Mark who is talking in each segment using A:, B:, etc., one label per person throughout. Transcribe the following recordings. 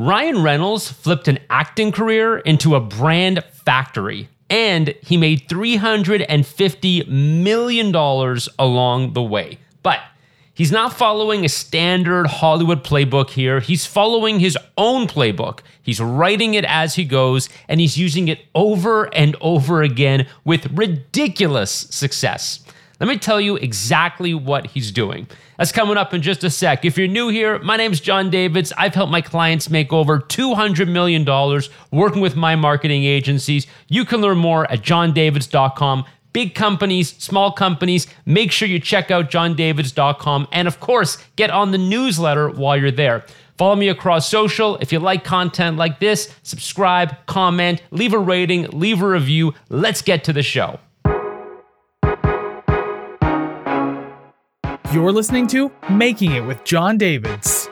A: Ryan Reynolds flipped an acting career into a brand factory, and he made $350 million along the way. But He's not following a standard Hollywood playbook here. He's following his own playbook. He's writing it as he goes, and he's using it over and over again with ridiculous success. Let me tell you exactly what he's doing. That's coming up in just a sec. If you're new here, my name is Jon Davids. I've helped my clients make over $200 million working with my marketing agencies. You can learn more at jondavids.com big companies, small companies, make sure you check out jondavids.com and of course, get on the newsletter while you're there. Follow me across social. If you like content like this, subscribe, comment, leave a rating, leave a review. Let's get to the show.
B: You're listening to Making It with Jon Davids.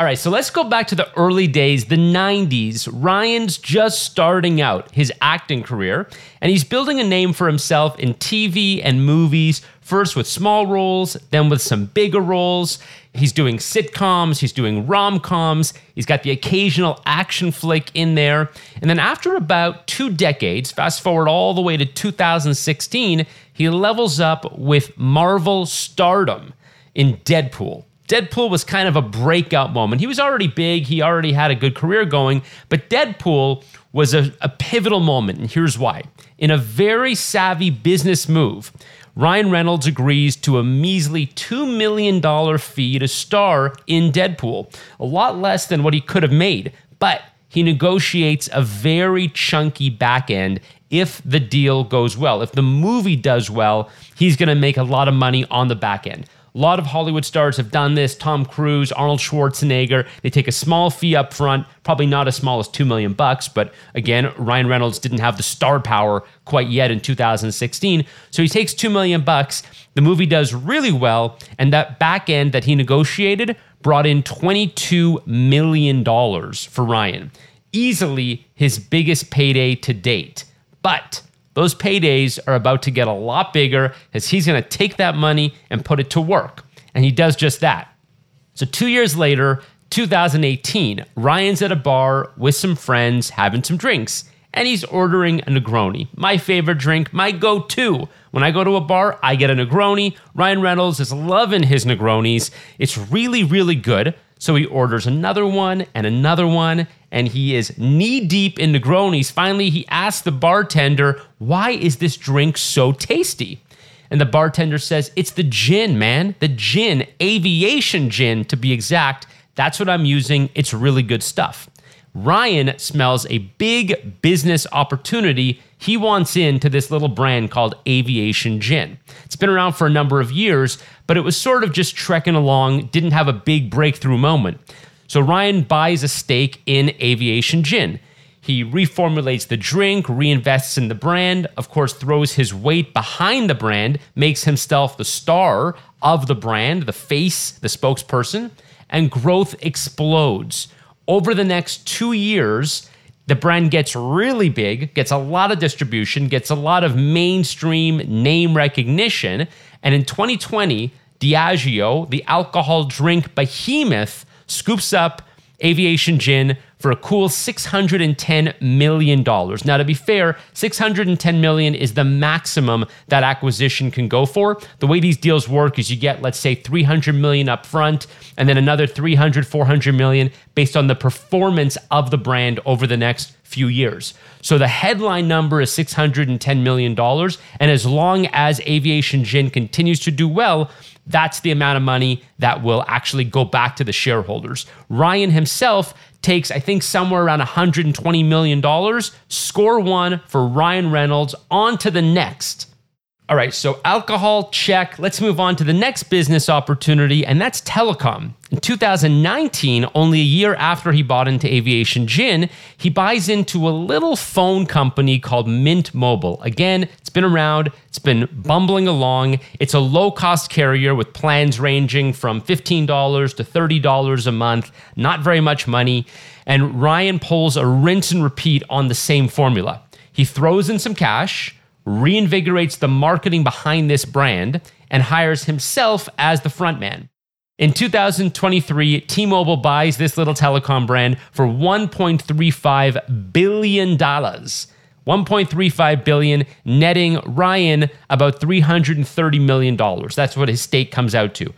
A: All right, so let's go back to the early days, the 90s. Ryan's just starting out his acting career, and he's building a name for himself in TV and movies, first with small roles, then with some bigger roles. He's doing sitcoms, he's doing rom coms, he's got the occasional action flick in there. And then after about two decades, fast forward all the way to 2016, he levels up with Marvel stardom in Deadpool. Deadpool was kind of a breakout moment. He was already big, he already had a good career going, but Deadpool was a, a pivotal moment, and here's why. In a very savvy business move, Ryan Reynolds agrees to a measly $2 million fee to star in Deadpool, a lot less than what he could have made, but he negotiates a very chunky back end if the deal goes well. If the movie does well, he's going to make a lot of money on the back end. A lot of Hollywood stars have done this. Tom Cruise, Arnold Schwarzenegger. They take a small fee up front, probably not as small as 2 million bucks, but again, Ryan Reynolds didn't have the star power quite yet in 2016. So he takes 2 million bucks. The movie does really well, and that back end that he negotiated brought in 22 million dollars for Ryan. Easily his biggest payday to date. But those paydays are about to get a lot bigger as he's going to take that money and put it to work. And he does just that. So, two years later, 2018, Ryan's at a bar with some friends having some drinks, and he's ordering a Negroni. My favorite drink, my go to. When I go to a bar, I get a Negroni. Ryan Reynolds is loving his Negronis. It's really, really good. So he orders another one and another one, and he is knee deep in Negronis. Finally, he asks the bartender, Why is this drink so tasty? And the bartender says, It's the gin, man. The gin, aviation gin to be exact. That's what I'm using. It's really good stuff. Ryan smells a big business opportunity. He wants into this little brand called Aviation Gin. It's been around for a number of years, but it was sort of just trekking along, didn't have a big breakthrough moment. So Ryan buys a stake in Aviation Gin. He reformulates the drink, reinvests in the brand, of course, throws his weight behind the brand, makes himself the star of the brand, the face, the spokesperson, and growth explodes over the next two years, the brand gets really big, gets a lot of distribution, gets a lot of mainstream name recognition. And in 2020, Diageo, the alcohol drink behemoth, scoops up Aviation Gin for a cool $610 million. Now, to be fair, 610 million is the maximum that acquisition can go for. The way these deals work is you get, let's say, 300 million up front and then another $300, $400 million based on the performance of the brand over the next few years. So the headline number is $610 million. And as long as Aviation Gin continues to do well, that's the amount of money that will actually go back to the shareholders. Ryan himself takes, I think, somewhere around $120 million. Score one for Ryan Reynolds. On to the next. All right, so alcohol, check. Let's move on to the next business opportunity, and that's telecom. In 2019, only a year after he bought into Aviation Gin, he buys into a little phone company called Mint Mobile. Again, it's been around, it's been bumbling along. It's a low cost carrier with plans ranging from $15 to $30 a month, not very much money. And Ryan pulls a rinse and repeat on the same formula. He throws in some cash reinvigorates the marketing behind this brand, and hires himself as the frontman. In 2023, T Mobile buys this little telecom brand for $1.35 billion. 1.35 billion netting Ryan about 330 million dollars. That's what his stake comes out to.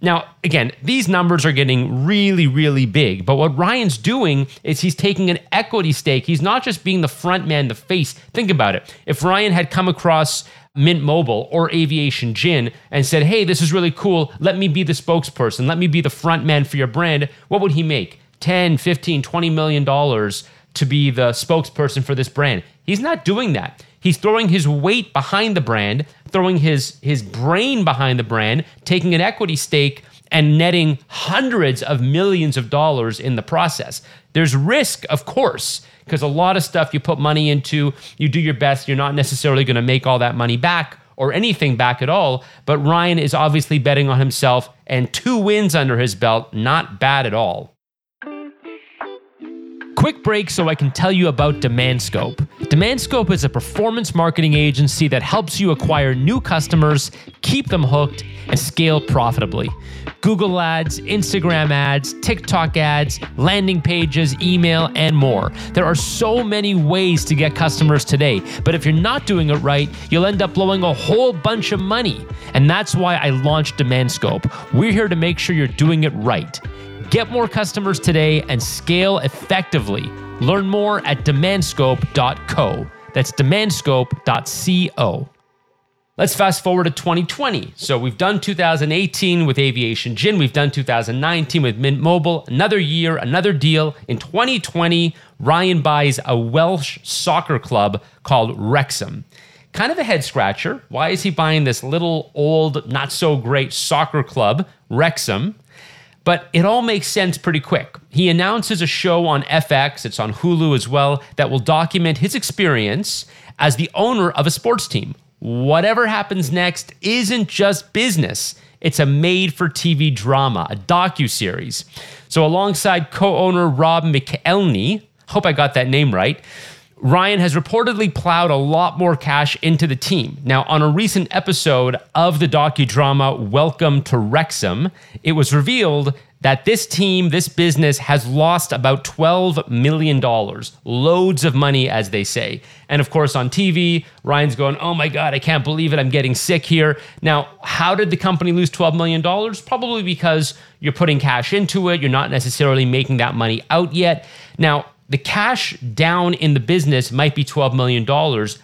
A: Now, again, these numbers are getting really, really big. But what Ryan's doing is he's taking an equity stake. He's not just being the front man, the face. Think about it. If Ryan had come across Mint Mobile or Aviation Gin and said, hey, this is really cool. Let me be the spokesperson. Let me be the front man for your brand. What would he make? 10, 15, 20 million dollars to be the spokesperson for this brand. He's not doing that. He's throwing his weight behind the brand, throwing his his brain behind the brand, taking an equity stake and netting hundreds of millions of dollars in the process. There's risk, of course, because a lot of stuff you put money into, you do your best, you're not necessarily going to make all that money back or anything back at all. But Ryan is obviously betting on himself and two wins under his belt, not bad at all. Quick break so I can tell you about DemandScope. DemandScope is a performance marketing agency that helps you acquire new customers, keep them hooked, and scale profitably. Google ads, Instagram ads, TikTok ads, landing pages, email, and more. There are so many ways to get customers today, but if you're not doing it right, you'll end up blowing a whole bunch of money. And that's why I launched DemandScope. We're here to make sure you're doing it right. Get more customers today and scale effectively. Learn more at demandscope.co. That's demandscope.co. Let's fast forward to 2020. So we've done 2018 with Aviation Gin, we've done 2019 with Mint Mobile, another year, another deal. In 2020, Ryan buys a Welsh soccer club called Wrexham. Kind of a head scratcher. Why is he buying this little old, not so great soccer club, Wrexham? But it all makes sense pretty quick. He announces a show on FX, it's on Hulu as well, that will document his experience as the owner of a sports team. Whatever happens next isn't just business. It's a made-for-TV drama, a docu-series. So alongside co-owner Rob McElhenney, hope I got that name right, Ryan has reportedly plowed a lot more cash into the team. Now, on a recent episode of the docudrama Welcome to Wrexham, it was revealed that this team, this business has lost about $12 million. Loads of money, as they say. And of course, on TV, Ryan's going, Oh my God, I can't believe it. I'm getting sick here. Now, how did the company lose $12 million? Probably because you're putting cash into it. You're not necessarily making that money out yet. Now, the cash down in the business might be $12 million,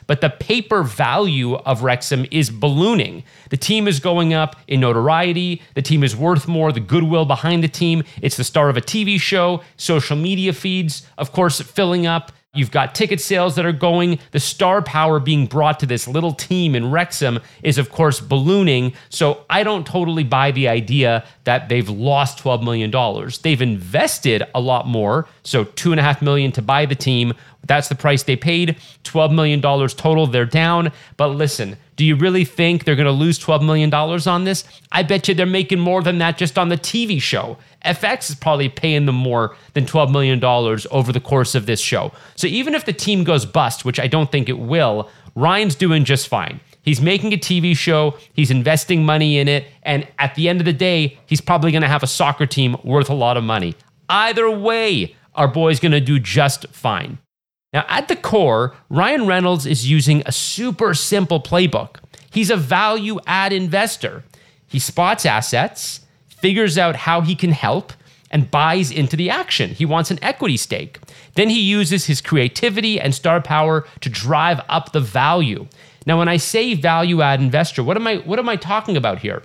A: but the paper value of Wrexham is ballooning. The team is going up in notoriety. The team is worth more. The goodwill behind the team. It's the star of a TV show, social media feeds, of course, filling up. You've got ticket sales that are going. The star power being brought to this little team in Wrexham is, of course, ballooning. So I don't totally buy the idea that they've lost $12 million. They've invested a lot more. So 2.5 million to buy the team. That's the price they paid. $12 million total. They're down. But listen, do you really think they're going to lose $12 million on this? I bet you they're making more than that just on the TV show. FX is probably paying them more than $12 million over the course of this show. So even if the team goes bust, which I don't think it will, Ryan's doing just fine. He's making a TV show, he's investing money in it, and at the end of the day, he's probably going to have a soccer team worth a lot of money. Either way, our boy's going to do just fine. Now, at the core, Ryan Reynolds is using a super simple playbook. He's a value add investor. He spots assets, figures out how he can help, and buys into the action. He wants an equity stake. Then he uses his creativity and star power to drive up the value. Now, when I say value add investor, what am I what am I talking about here?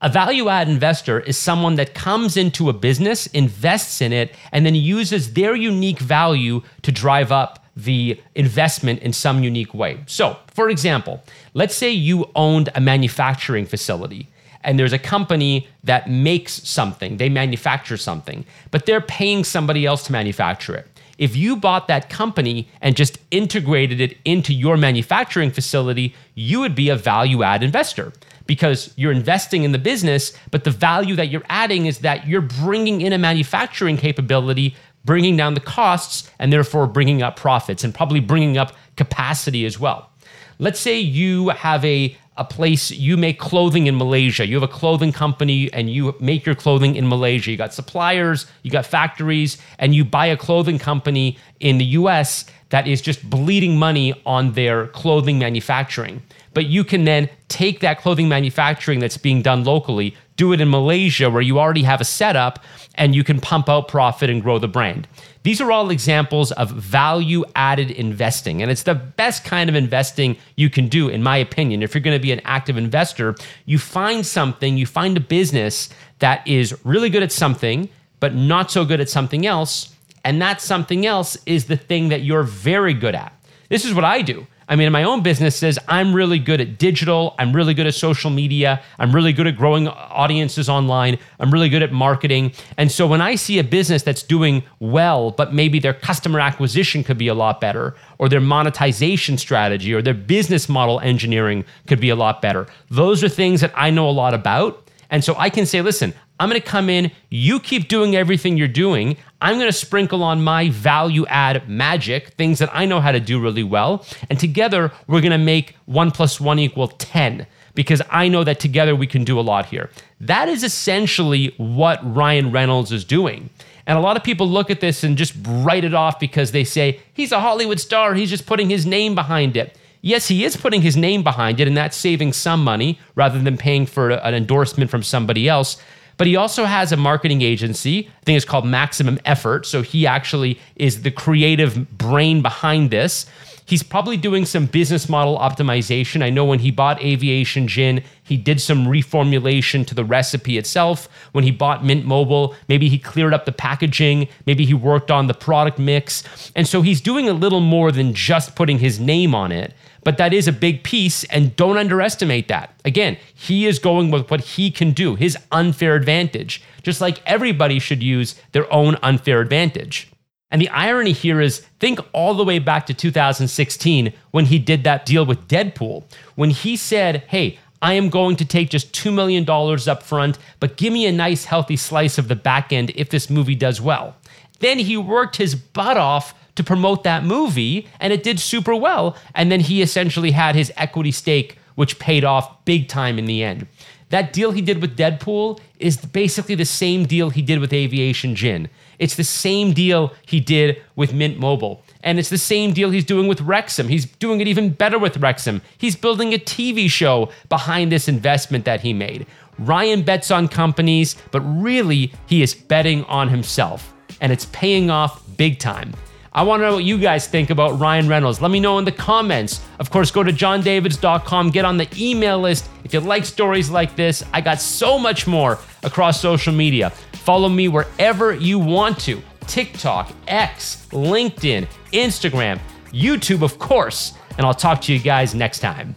A: A value add investor is someone that comes into a business, invests in it, and then uses their unique value to drive up the investment in some unique way. So, for example, let's say you owned a manufacturing facility and there's a company that makes something, they manufacture something, but they're paying somebody else to manufacture it. If you bought that company and just integrated it into your manufacturing facility, you would be a value add investor because you're investing in the business, but the value that you're adding is that you're bringing in a manufacturing capability, bringing down the costs, and therefore bringing up profits and probably bringing up capacity as well. Let's say you have a a place you make clothing in Malaysia. You have a clothing company and you make your clothing in Malaysia. You got suppliers, you got factories, and you buy a clothing company in the US that is just bleeding money on their clothing manufacturing. But you can then take that clothing manufacturing that's being done locally, do it in Malaysia where you already have a setup, and you can pump out profit and grow the brand. These are all examples of value added investing. And it's the best kind of investing you can do, in my opinion. If you're going to be an active investor, you find something, you find a business that is really good at something, but not so good at something else. And that something else is the thing that you're very good at. This is what I do. I mean, in my own businesses, I'm really good at digital. I'm really good at social media. I'm really good at growing audiences online. I'm really good at marketing. And so when I see a business that's doing well, but maybe their customer acquisition could be a lot better, or their monetization strategy, or their business model engineering could be a lot better, those are things that I know a lot about. And so I can say, listen, I'm going to come in, you keep doing everything you're doing. I'm going to sprinkle on my value add magic, things that I know how to do really well. And together, we're going to make one plus one equal 10 because I know that together we can do a lot here. That is essentially what Ryan Reynolds is doing. And a lot of people look at this and just write it off because they say, he's a Hollywood star, he's just putting his name behind it. Yes, he is putting his name behind it, and that's saving some money rather than paying for an endorsement from somebody else. But he also has a marketing agency. I think it's called Maximum Effort. So he actually is the creative brain behind this. He's probably doing some business model optimization. I know when he bought Aviation Gin, he did some reformulation to the recipe itself. When he bought Mint Mobile, maybe he cleared up the packaging, maybe he worked on the product mix. And so he's doing a little more than just putting his name on it. But that is a big piece, and don't underestimate that. Again, he is going with what he can do, his unfair advantage, just like everybody should use their own unfair advantage. And the irony here is think all the way back to 2016 when he did that deal with Deadpool, when he said, Hey, I am going to take just $2 million up front, but give me a nice, healthy slice of the back end if this movie does well. Then he worked his butt off to promote that movie, and it did super well. And then he essentially had his equity stake, which paid off big time in the end. That deal he did with Deadpool is basically the same deal he did with Aviation Gin. It's the same deal he did with Mint Mobile. And it's the same deal he's doing with Wrexham. He's doing it even better with Wrexham. He's building a TV show behind this investment that he made. Ryan bets on companies, but really, he is betting on himself. And it's paying off big time. I want to know what you guys think about Ryan Reynolds. Let me know in the comments. Of course, go to jondavids.com, get on the email list. If you like stories like this, I got so much more across social media. Follow me wherever you want to TikTok, X, LinkedIn, Instagram, YouTube, of course. And I'll talk to you guys next time.